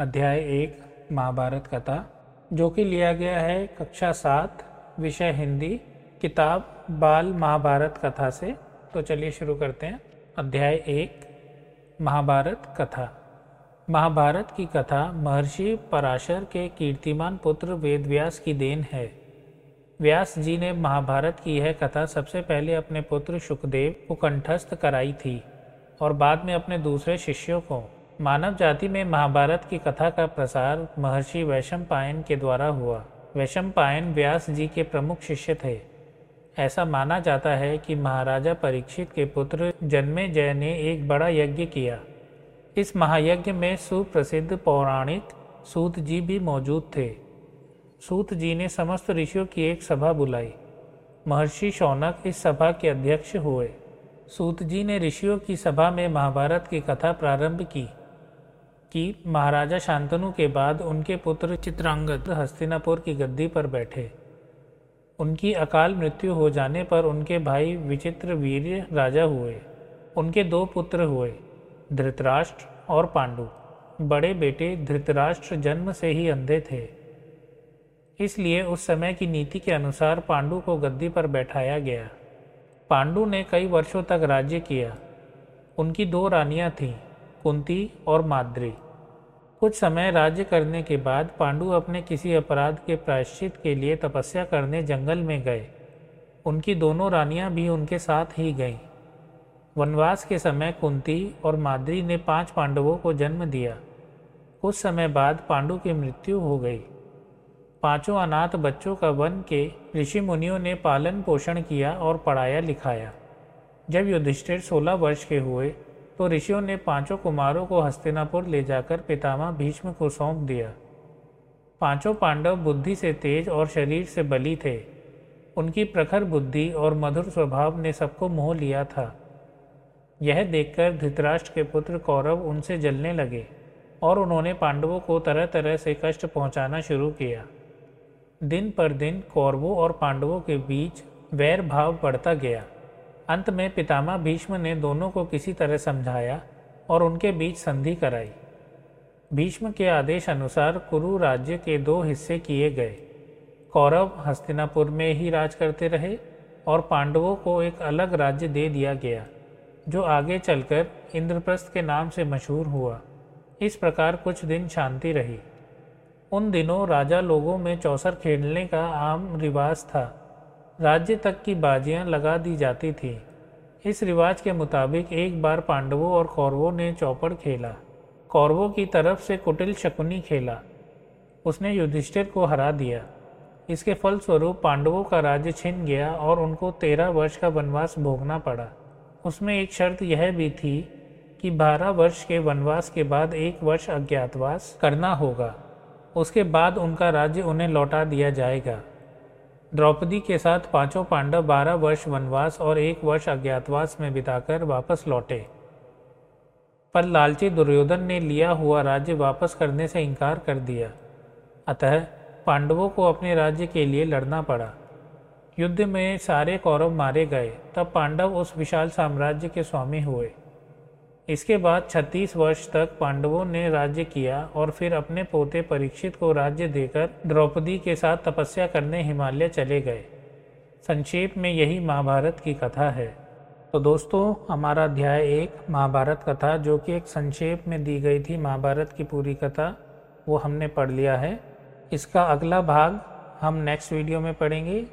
अध्याय एक, महाभारत कथा, जो कि लिया गया है कक्षा सात, विषय हिंदी, किताब, बाल महाभारत कथा से। तो चलिए शुरू करते हैं। अध्याय एक, महाभारत कथा। महाभारत की कथा महर्षि पराशर के कीर्तिमान पुत्र वेदव्यास की देन है। व्यास जी ने महाभारत की यह कथा सबसे पहले अपने पुत्र सुखदेव को कंठस्थ कराई थी और बाद में अपने दूसरे शिष्यों को। मानव जाति में महाभारत की कथा का प्रसार महर्षि वैशम पायन के द्वारा हुआ। वैशम पायन व्यास जी के प्रमुख शिष्य थे। ऐसा माना जाता है कि महाराजा परीक्षित के पुत्र जन्मे जय ने एक बड़ा यज्ञ किया। इस महायज्ञ में सुप्रसिद्ध पौराणिक सूत जी भी मौजूद थे। सूत जी ने समस्त ऋषियों की एक सभा बुलाई। महर्षि शौनक इस सभा के अध्यक्ष हुए। सूत जी ने ऋषियों की सभा में महाभारत की कथा प्रारंभ की। कि महाराजा शांतनु के बाद उनके पुत्र चित्रांगद हस्तिनापुर की गद्दी पर बैठे। उनकी अकाल मृत्यु हो जाने पर उनके भाई विचित्र वीर राजा हुए। उनके दो पुत्र हुए, धृतराष्ट्र और पांडु। बड़े बेटे धृतराष्ट्र जन्म से ही अंधे थे। इसलिए उस समय की नीति के अनुसार पांडु को गद्दी पर बैठाया गया। पांडु ने कई वर्षों तक राज्य किया। उनकी दो रानियाँ थीं। कुंती और माद्री। कुछ समय राज्य करने के बाद पांडु अपने किसी अपराध के प्रायश्चित के लिए तपस्या करने जंगल में गए। उनकी दोनों रानियाँ भी उनके साथ ही गईं। वनवास के समय कुंती और माद्री ने पाँच पांडवों को जन्म दिया। कुछ समय बाद पांडु की मृत्यु हो गई। पाँचों अनाथ बच्चों का वन के ऋषि मुनियों ने पालन पोषण किया और पढ़ाया लिखाया। जब युधिष्ठिर सोलह वर्ष के हुए तो ऋषियों ने पाँचों कुमारों को हस्तिनापुर ले जाकर पितामह भीष्म को सौंप दिया। पाँचों पांडव बुद्धि से तेज और शरीर से बली थे। उनकी प्रखर बुद्धि और मधुर स्वभाव ने सबको मोह लिया था। यह देखकर धृतराष्ट्र के पुत्र कौरव उनसे जलने लगे और उन्होंने पांडवों को तरह तरह से कष्ट पहुंचाना शुरू किया। दिन पर दिन कौरवों और पांडवों के बीच वैर भाव बढ़ता गया। अंत में पितामह भीष्म ने दोनों को किसी तरह समझाया और उनके बीच संधि कराई। भीष्म के आदेश अनुसार कुरु राज्य के दो हिस्से किए गए। कौरव हस्तिनापुर में ही राज करते रहे और पांडवों को एक अलग राज्य दे दिया गया, जो आगे चलकर इंद्रप्रस्थ के नाम से मशहूर हुआ। इस प्रकार कुछ दिन शांति रही। उन दिनों राजा लोगों में चौसर खेलने का आम रिवाज था। राज्य तक की बाजियाँ लगा दी जाती थीं। इस रिवाज के मुताबिक एक बार पांडवों और कौरवों ने चौपड़ खेला। कौरवों की तरफ़ से कुटिल शकुनी खेला। उसने युधिष्ठिर को हरा दिया। इसके फलस्वरूप पांडवों का राज्य छिन गया और उनको तेरह वर्ष का वनवास भोगना पड़ा। उसमें एक शर्त यह भी थी कि बारह वर्ष के वनवास के बाद एक वर्ष अज्ञातवास करना होगा। उसके बाद उनका राज्य उन्हें लौटा दिया जाएगा। द्रौपदी के साथ पाँचों पांडव बारह वर्ष वनवास और एक वर्ष अज्ञातवास में बिताकर वापस लौटे। पर लालची दुर्योधन ने लिया हुआ राज्य वापस करने से इनकार कर दिया। अतः पांडवों को अपने राज्य के लिए लड़ना पड़ा। युद्ध में सारे कौरव मारे गए, तब पांडव उस विशाल साम्राज्य के स्वामी हुए। इसके बाद 36 वर्ष तक पांडवों ने राज्य किया और फिर अपने पोते परीक्षित को राज्य देकर द्रौपदी के साथ तपस्या करने हिमालय चले गए। संक्षेप में यही महाभारत की कथा है। तो दोस्तों, हमारा अध्याय एक, महाभारत कथा, जो कि एक संक्षेप में दी गई थी महाभारत की पूरी कथा, वो हमने पढ़ लिया है। इसका अगला भाग हम नेक्स्ट वीडियो में पढ़ेंगे।